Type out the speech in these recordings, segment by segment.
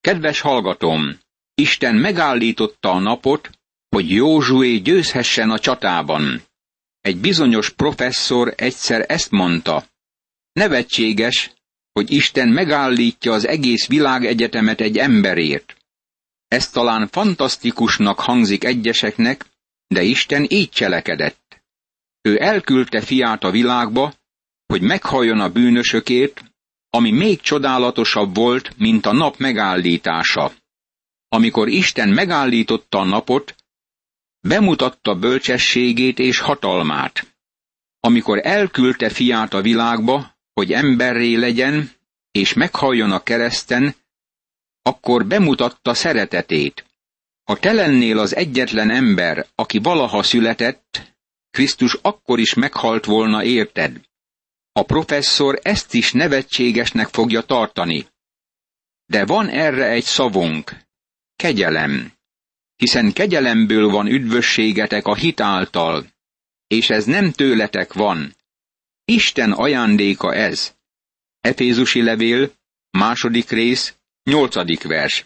Kedves hallgatom, Isten megállította a napot, hogy Józsué győzhessen a csatában. Egy bizonyos professzor egyszer ezt mondta. Nevetséges, hogy Isten megállítja az egész világegyetemet egy emberért. Ez talán fantasztikusnak hangzik egyeseknek, de Isten így cselekedett. Ő elküldte fiát a világba, hogy meghalljon a bűnösökért, ami még csodálatosabb volt, mint a nap megállítása. Amikor Isten megállította a napot, bemutatta bölcsességét és hatalmát. Amikor elküldte fiát a világba, hogy emberré legyen, és meghalljon a kereszten, akkor bemutatta szeretetét. Ha te lennél az egyetlen ember, aki valaha született, Krisztus akkor is meghalt volna érted. A professzor ezt is nevetségesnek fogja tartani. De van erre egy szavunk. Kegyelem. Hiszen kegyelemből van üdvösségetek a hit által, és ez nem tőletek van. Isten ajándéka ez. Efézusi levél, második rész, nyolcadik vers.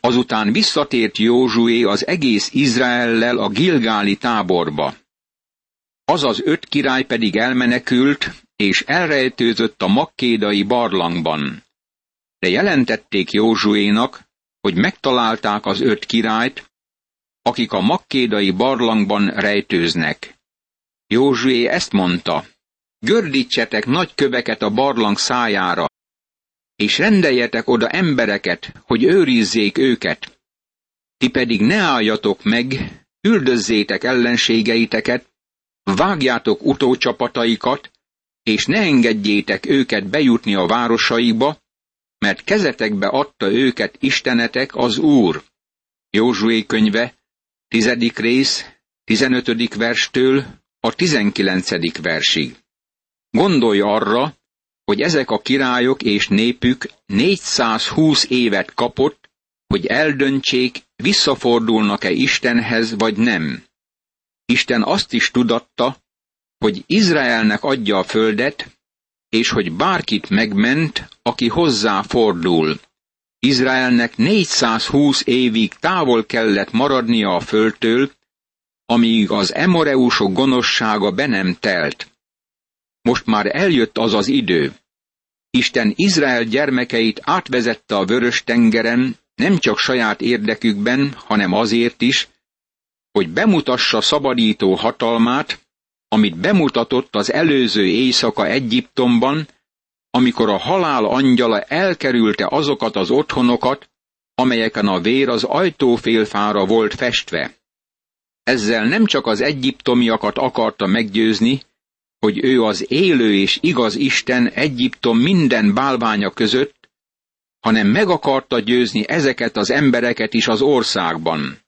Azután visszatért Józsué az egész Izraellel a Gilgáli táborba. Az az öt király pedig elmenekült, és elrejtőzött a makkédai barlangban. De jelentették Józsuénak, hogy megtalálták az öt királyt, akik a makkédai barlangban rejtőznek. Józsué ezt mondta, gördítsetek nagy köveket a barlang szájára, és rendeljetek oda embereket, hogy őrizzék őket. Ti pedig ne álljatok meg, üldözzétek ellenségeiteket, vágjátok utócsapataikat, és ne engedjétek őket bejutni a városaikba, mert kezetekbe adta őket Istenetek az Úr. Józsué könyve, tizedik rész, tizenötödik verstől a tizenkilencedik versig. Gondolj arra, hogy ezek a királyok és népük 420 évet kapott, hogy eldöntsék, visszafordulnak-e Istenhez vagy nem. Isten azt is tudatta, hogy Izraelnek adja a földet, és hogy bárkit megment, aki hozzá fordul. Izraelnek 420 évig távol kellett maradnia a földtől, amíg az emoreusok gonoszsága be nem telt. Most már eljött az az idő. Isten Izrael gyermekeit átvezette a vörös tengeren, nem csak saját érdekükben, hanem azért is, hogy bemutassa szabadító hatalmát, amit bemutatott az előző éjszaka Egyiptomban, amikor a halál angyala elkerülte azokat az otthonokat, amelyeken a vér az ajtófélfára volt festve. Ezzel nem csak az egyiptomiakat akarta meggyőzni, hogy ő az élő és igaz Isten Egyiptom minden bálványa között, hanem meg akarta győzni ezeket az embereket is az országban.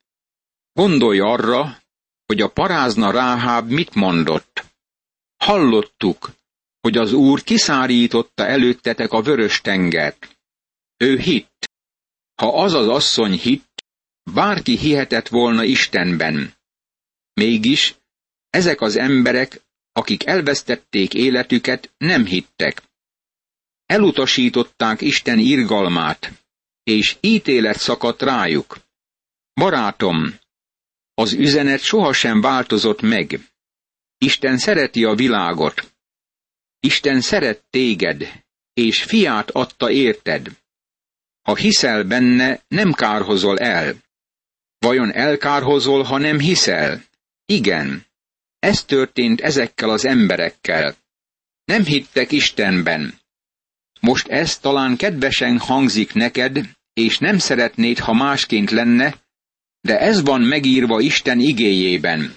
Gondolj arra, hogy a parázna Ráháb mit mondott. Hallottuk, hogy az Úr kiszárította előttetek a vörös tengert. Ő hitt. Ha az az asszony hitt, bárki hihetett volna Istenben. Mégis ezek az emberek, akik elvesztették életüket, nem hittek. Elutasították Isten irgalmát, és ítélet szakadt rájuk. Barátom, az üzenet sohasem változott meg. Isten szereti a világot. Isten szeret téged, és fiát adta érted. Ha hiszel benne, nem kárhozol el. Vajon elkárhozol, ha nem hiszel? Igen. Ez történt ezekkel az emberekkel. Nem hittek Istenben. Most ez talán kedvesen hangzik neked, és nem szeretnéd, ha másként lenne, de ez van megírva Isten igéjében.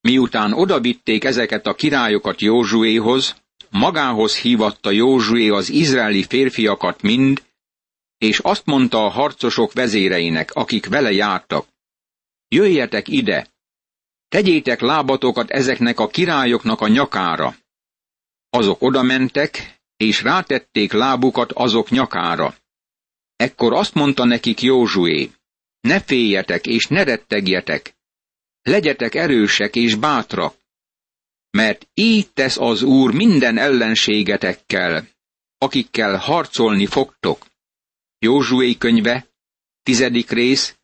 Miután odavitték ezeket a királyokat Józsuéhoz, magához hívatta Józsué az izraeli férfiakat mind, és azt mondta a harcosok vezéreinek, akik vele jártak, jöjjetek ide, tegyétek lábatokat ezeknek a királyoknak a nyakára. Azok odamentek, és rátették lábukat azok nyakára. Ekkor azt mondta nekik Józsué, ne féljetek és ne rettegjetek. Legyetek erősek és bátrak, mert így tesz az Úr minden ellenségetekkel, akikkel harcolni fogtok. Józsué könyve, tizedik rész,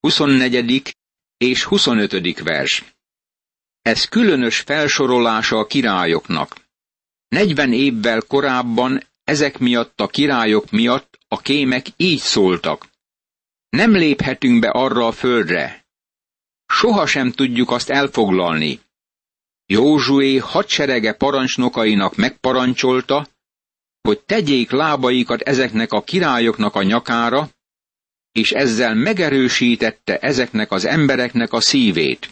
24. és 25. vers. Ez különös felsorolása a királyoknak. Negyven évvel korábban ezek miatt a királyok miatt a kémek így szóltak. Nem léphetünk be arra a földre. Soha sem tudjuk azt elfoglalni. Józsué hadserege parancsnokainak megparancsolta, hogy tegyék lábaikat ezeknek a királyoknak a nyakára, és ezzel megerősítette ezeknek az embereknek a szívét.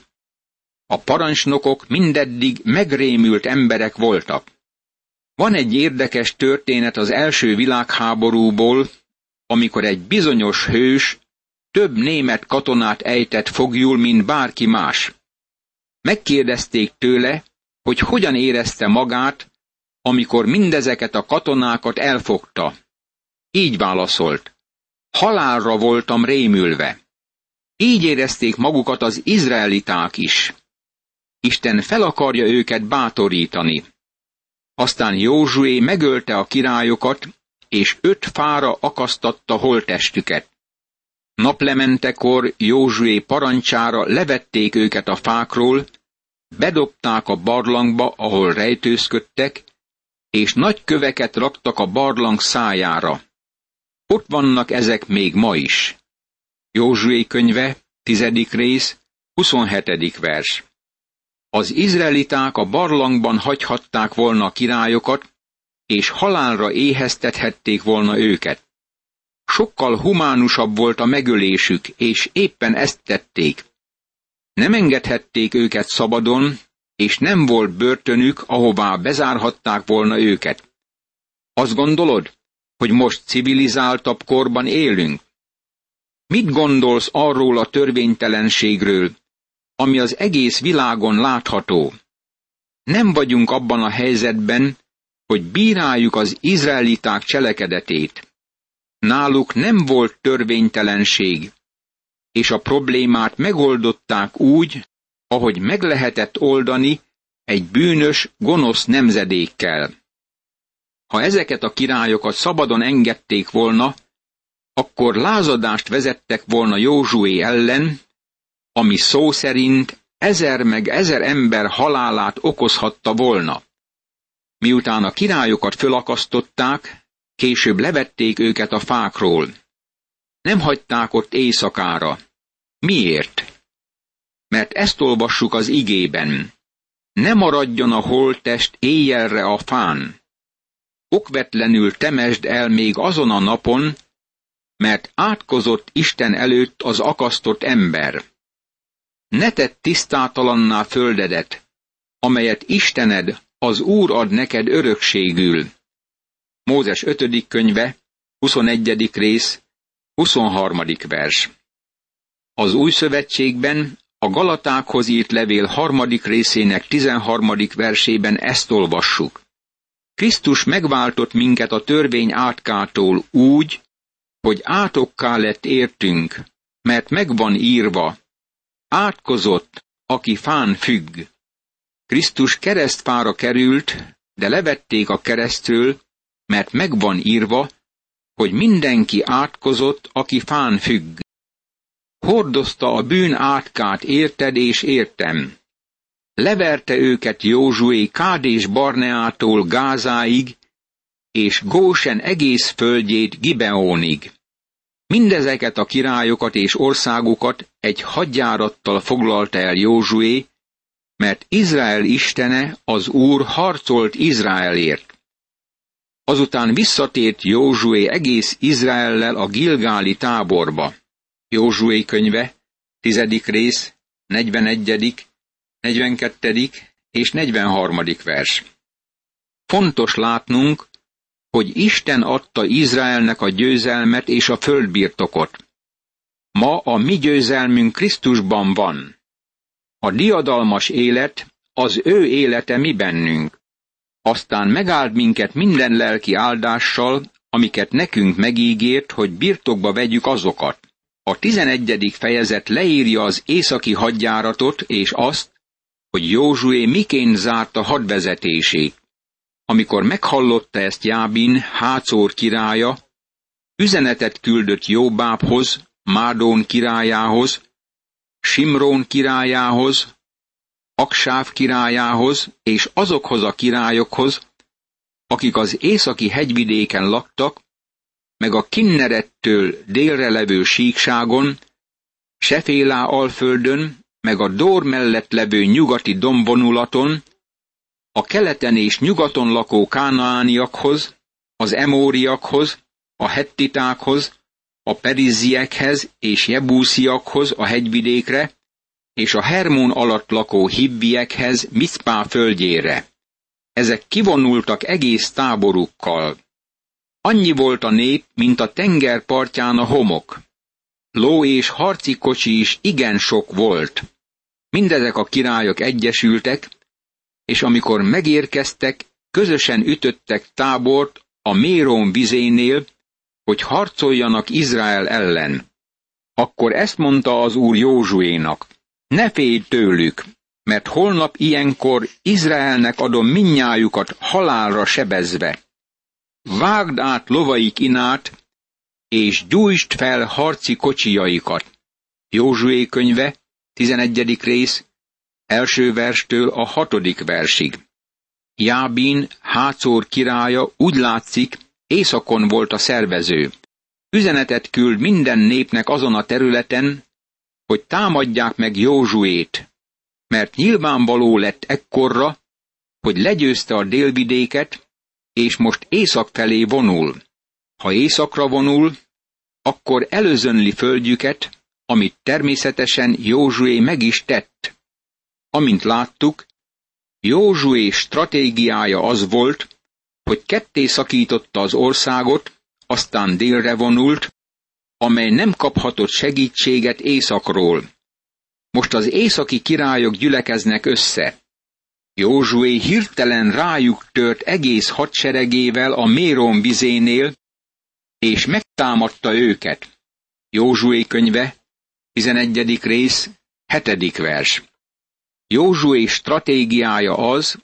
A parancsnokok mindeddig megrémült emberek voltak. Van egy érdekes történet az első világháborúból, amikor egy bizonyos hős több német katonát ejtett fogjul, mint bárki más. Megkérdezték tőle, hogy hogyan érezte magát, amikor mindezeket a katonákat elfogta. Így válaszolt. Halálra voltam rémülve. Így érezték magukat az izraeliták is. Isten fel akarja őket bátorítani. Aztán Józsué megölte a királyokat, és öt fára akasztatta holtestüket. Naplementekor Józsué parancsára levették őket a fákról, bedobták a barlangba, ahol rejtőzködtek, és nagy köveket raktak a barlang szájára. Ott vannak ezek még ma is. Józsué könyve, tizedik rész, 27. vers. Az izraeliták a barlangban hagyhatták volna királyokat, és halálra éheztethették volna őket. Sokkal humánusabb volt a megölésük, és éppen ezt tették. Nem engedhették őket szabadon, és nem volt börtönük, ahová bezárhatták volna őket. Azt gondolod, hogy most civilizáltabb korban élünk? Mit gondolsz arról a törvénytelenségről, ami az egész világon látható? Nem vagyunk abban a helyzetben, hogy bíráljuk az izraeliták cselekedetét. Náluk nem volt törvénytelenség, és a problémát megoldották úgy, ahogy meg lehetett oldani egy bűnös, gonosz nemzedékkel. Ha ezeket a királyokat szabadon engedték volna, akkor lázadást vezettek volna Józsué ellen, ami szó szerint ezer meg ezer ember halálát okozhatta volna. Miután a királyokat fölakasztották, később levették őket a fákról. Nem hagyták ott éjszakára. Miért? Mert ezt olvassuk az igében. Ne maradjon a holttest éjjelre a fán. Okvetlenül temesd el még azon a napon, mert átkozott Isten előtt az akasztott ember. Ne tedd tisztátalanná földedet, amelyet Istened, az Úr ad neked örökségül. Mózes 5. könyve, 21. rész, 23. vers. Az új szövetségben a Galatákhoz írt levél harmadik részének 13. versében ezt olvassuk. Krisztus megváltott minket a törvény átkától úgy, hogy átokká lett értünk, mert megvan írva, átkozott, aki fán függ. Krisztus keresztfára került, de levették a keresztről, mert megvan írva, hogy mindenki átkozott, aki fán függ. Hordozta a bűn átkát érted és értem. Leverte őket Józsué Kádés Barneától Gázáig, és Gósen egész földjét Gibeónig. Mindezeket a királyokat és országokat egy hadjárattal foglalta el Józsué, mert Izrael istene, az Úr harcolt Izraelért. Azután visszatért Józsué egész Izraellel a Gilgáli táborba. Józsué könyve, tizedik rész, 41., 42. és 43. vers. Fontos látnunk, hogy Isten adta Izraelnek a győzelmet és a földbirtokot. Ma a mi győzelmünk Krisztusban van. A diadalmas élet az ő élete mi bennünk. Aztán megáld minket minden lelki áldással, amiket nekünk megígért, hogy birtokba vegyük azokat. A tizenegyedik fejezet leírja az északi hadjáratot és azt, hogy Józsué miként zárta hadvezetését. Amikor meghallotta ezt Jábin, Hácór királya, üzenetet küldött Jóbábhoz, Mádón királyához, Simrón királyához, Aksáv királyához és azokhoz a királyokhoz, akik az északi hegyvidéken laktak, meg a Kinnerettől délre levő síkságon, Sefélá alföldön, meg a Dór mellett levő nyugati dombonulaton, a keleten és nyugaton lakó kánaániakhoz, az emóriakhoz, a hettitákhoz, a periziekhez és jebúsziakhoz a hegyvidékre, és a Hermón alatt lakó hibbiekhez Miszpá földjére. Ezek kivonultak egész táborukkal. Annyi volt a nép, mint a tenger partján a homok. Ló és harci kocsi is igen sok volt. Mindezek a királyok egyesültek, és amikor megérkeztek, közösen ütöttek tábort a Mérón vizénél, hogy harcoljanak Izrael ellen. Akkor ezt mondta az úr Józsuénak, ne félj tőlük, mert holnap ilyenkor Izraelnek adom minnyájukat halálra sebezve. Vágd át lovaik inát, és gyújtsd fel harci kocsijaikat. Józsué könyve, 11. rész, első verstől a hatodik versig. Jábin, Hácor királya úgy látszik, északon volt a szervező. Üzenetet küld minden népnek azon a területen, hogy támadják meg Józsuét, mert nyilvánvaló lett ekkorra, hogy legyőzte a délvidéket, és most észak felé vonul. Ha északra vonul, akkor előzönli földjüket, amit természetesen Józsué meg is tett. Amint láttuk, Józsué stratégiája az volt, hogy ketté szakította az országot, aztán délre vonult, amely nem kaphatott segítséget északról. Most az északi királyok gyülekeznek össze. Józsué hirtelen rájuk tört egész hadseregével a Méron vizénél, és megtámadta őket. Józsué könyve, 11. rész, 7. vers. Józsué stratégiája az,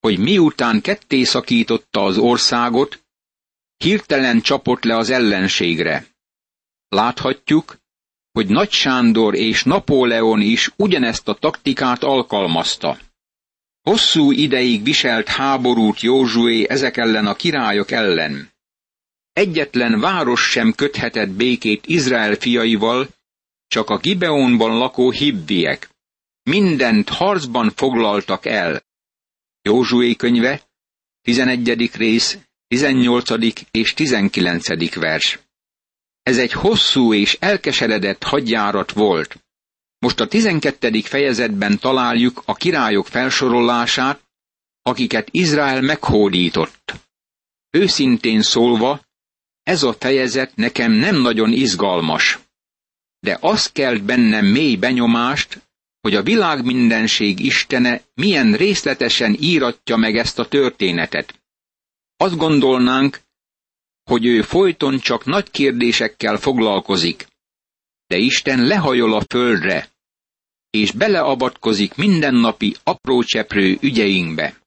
hogy miután ketté szakította az országot, hirtelen csapott le az ellenségre. Láthatjuk, hogy Nagy Sándor és Napóleon is ugyanezt a taktikát alkalmazta. Hosszú ideig viselt háborút Józsué ezek ellen a királyok ellen. Egyetlen város sem köthetett békét Izrael fiaival, csak a Gibeonban lakó hibbiek. Mindent harcban foglaltak el. Józsué könyve, 11. rész, 18. és 19. vers. Ez egy hosszú és elkeseredett hadjárat volt. Most a 12. fejezetben találjuk a királyok felsorolását, akiket Izrael meghódított. Őszintén szólva, ez a fejezet nekem nem nagyon izgalmas. De az kelt bennem mély benyomást, hogy a világ mindenség Istene milyen részletesen íratja meg ezt a történetet. Azt gondolnánk, hogy ő folyton csak nagy kérdésekkel foglalkozik, de Isten lehajol a földre, és beleavatkozik mindennapi aprócseprő ügyeinkbe.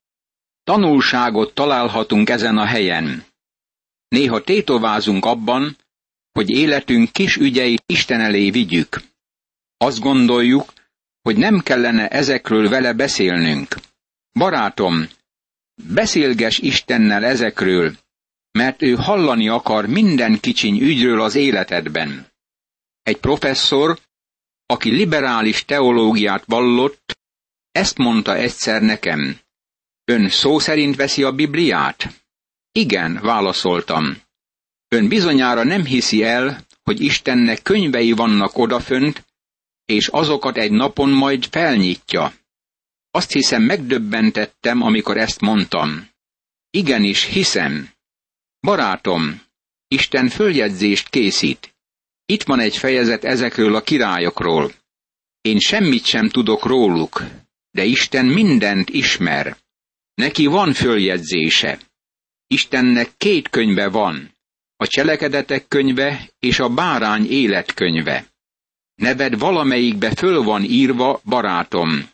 Tanulságot találhatunk ezen a helyen. Néha tétovázunk abban, hogy életünk kis ügyeit Isten elé vigyük. Azt gondoljuk, hogy nem kellene ezekről vele beszélnünk. Barátom, beszélges Istennel ezekről, mert ő hallani akar minden kicsiny ügyről az életedben. Egy professzor, aki liberális teológiát vallott, ezt mondta egyszer nekem. Ön szó szerint veszi a Bibliát? Igen, válaszoltam. Ön bizonyára nem hiszi el, hogy Istennek könyvei vannak odafönt, és azokat egy napon majd felnyitja. Azt hiszem megdöbbentettem, amikor ezt mondtam. Igenis, hiszem. Barátom, Isten följegyzést készít. Itt van egy fejezet ezekről a királyokról. Én semmit sem tudok róluk, de Isten mindent ismer. Neki van följegyzése. Istennek két könyve van, a cselekedetek könyve és a bárány életkönyve. Neved valamelyikbe föl van írva, barátom.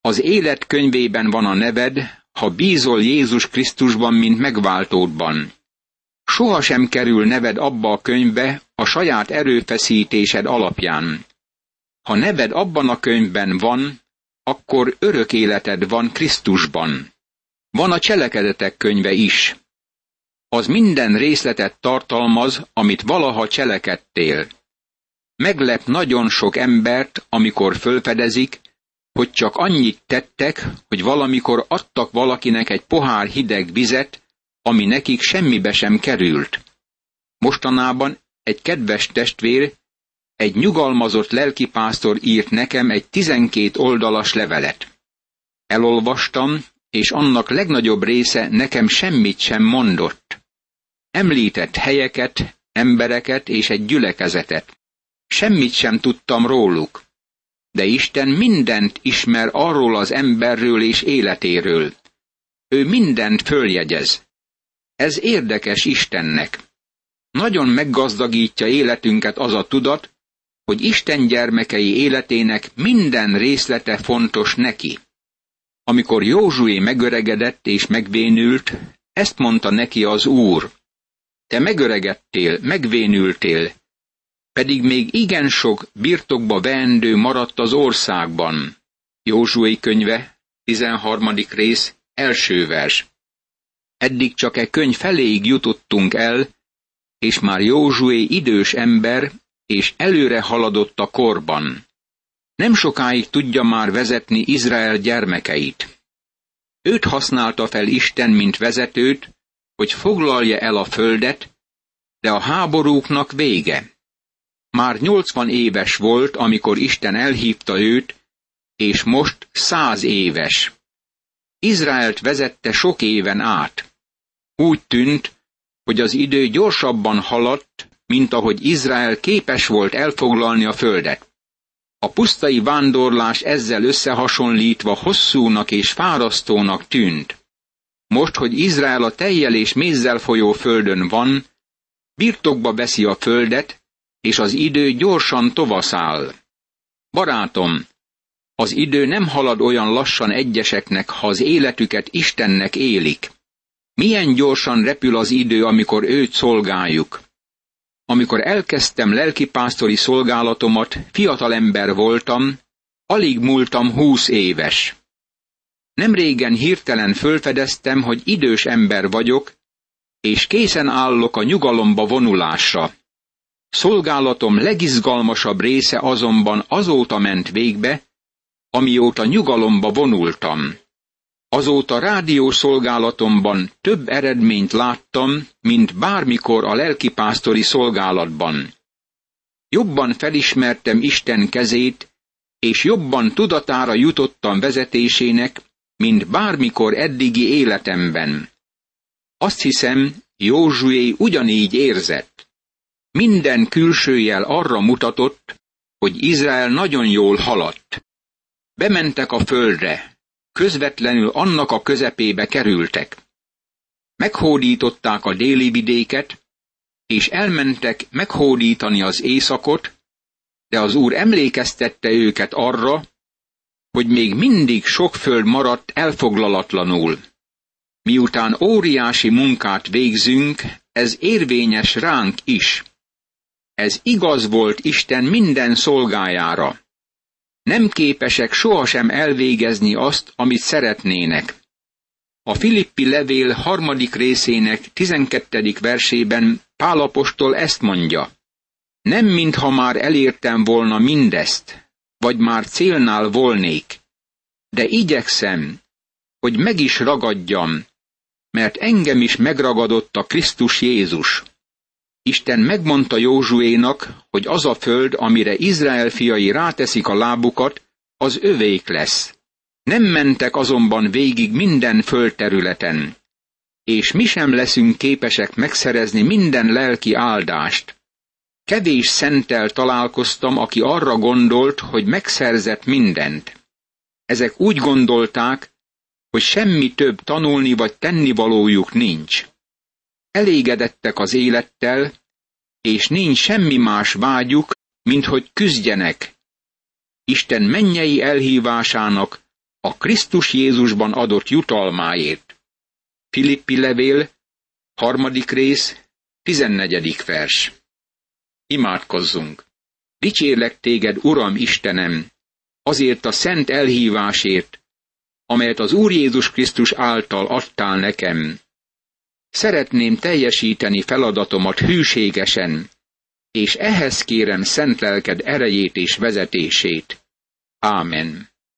Az élet könyvében van a neved, ha bízol Jézus Krisztusban, mint megváltódban. Sohasem kerül neved abba a könyvbe a saját erőfeszítésed alapján. Ha neved abban a könyvben van, akkor örök életed van Krisztusban. Van a cselekedetek könyve is. Az minden részletet tartalmaz, amit valaha cselekedtél. Meglep nagyon sok embert, amikor fölfedezik, hogy csak annyit tettek, hogy valamikor adtak valakinek egy pohár hideg vizet, ami nekik semmibe sem került. Mostanában egy kedves testvér, egy nyugalmazott lelkipásztor írt nekem egy tizenkét oldalas levelet. Elolvastam, és annak legnagyobb része nekem semmit sem mondott. Említett helyeket, embereket és egy gyülekezetet. Semmit sem tudtam róluk. De Isten mindent ismer arról az emberről és életéről. Ő mindent följegyez. Ez érdekes Istennek. Nagyon meggazdagítja életünket az a tudat, hogy Isten gyermekei életének minden részlete fontos neki. Amikor Józsué megöregedett és megvénült, ezt mondta neki az Úr. Te megöregedtél, megvénültél, pedig még igen sok birtokba veendő maradt az országban. Józsué könyve, 13. rész, első vers. Eddig csak e könyv feléig jutottunk el, és már Józsué idős ember, és előre haladott a korban. Nem sokáig tudja már vezetni Izrael gyermekeit. Őt használta fel Isten, mint vezetőt, hogy foglalja el a földet, de a háborúknak vége. Már nyolcvan éves volt, amikor Isten elhívta őt, és most száz éves. Izraelt vezette sok éven át. Úgy tűnt, hogy az idő gyorsabban haladt, mint ahogy Izrael képes volt elfoglalni a földet. A pusztai vándorlás ezzel összehasonlítva hosszúnak és fárasztónak tűnt. Most, hogy Izrael a tejjel és mézzel folyó földön van, birtokba veszi a földet, és az idő gyorsan tovaszáll. Barátom, az idő nem halad olyan lassan egyeseknek, ha az életüket Istennek élik. Milyen gyorsan repül az idő, amikor őt szolgáljuk. Amikor elkezdtem lelkipásztori szolgálatomat, fiatal ember voltam, alig múltam húsz éves. Nem régen hirtelen fölfedeztem, hogy idős ember vagyok, és készen állok a nyugalomba vonulásra. Szolgálatom legizgalmasabb része azonban azóta ment végbe, amióta nyugalomba vonultam. Azóta rádiószolgálatomban több eredményt láttam, mint bármikor a lelkipásztori szolgálatban. Jobban felismertem Isten kezét, és jobban tudatára jutottam vezetésének, mint bármikor eddigi életemben. Azt hiszem, Józsué ugyanígy érzett. Minden külsőjel arra mutatott, hogy Izrael nagyon jól haladt. Bementek a földre, közvetlenül annak a közepébe kerültek. Meghódították a déli vidéket, és elmentek meghódítani az északot, de az úr emlékeztette őket arra, hogy még mindig sok föld maradt elfoglalatlanul. Miután óriási munkát végzünk, ez érvényes ránk is. Ez igaz volt Isten minden szolgájára nem képesek sohasem elvégezni azt, amit szeretnének. A Filippi levél harmadik részének tizenkettedik versében Pálapostól ezt mondja. Nem mintha már elértem volna mindezt, vagy már célnál volnék, de igyekszem, hogy meg is ragadjam, mert engem is megragadott a Krisztus Jézus. Isten megmondta Józsuénak, hogy az a föld, amire Izrael fiai ráteszik a lábukat, az övék lesz. Nem mentek azonban végig minden földterületen, és mi sem leszünk képesek megszerezni minden lelki áldást. Kevés szentel találkoztam, aki arra gondolt, hogy megszerzett mindent. Ezek úgy gondolták, hogy semmi több tanulni vagy tennivalójuk nincs. Elégedettek az élettel, és nincs semmi más vágyuk, mint hogy küzdjenek. Isten mennyei elhívásának a Krisztus Jézusban adott jutalmáért. Filippi levél, harmadik rész, 14. vers. Imádkozzunk! Dicsérlek téged, Uram Istenem, azért a szent elhívásért, amelyet az Úr Jézus Krisztus által adtál nekem. Szeretném teljesíteni feladatomat hűségesen, és ehhez kérem szent lelked erejét és vezetését. Ámen.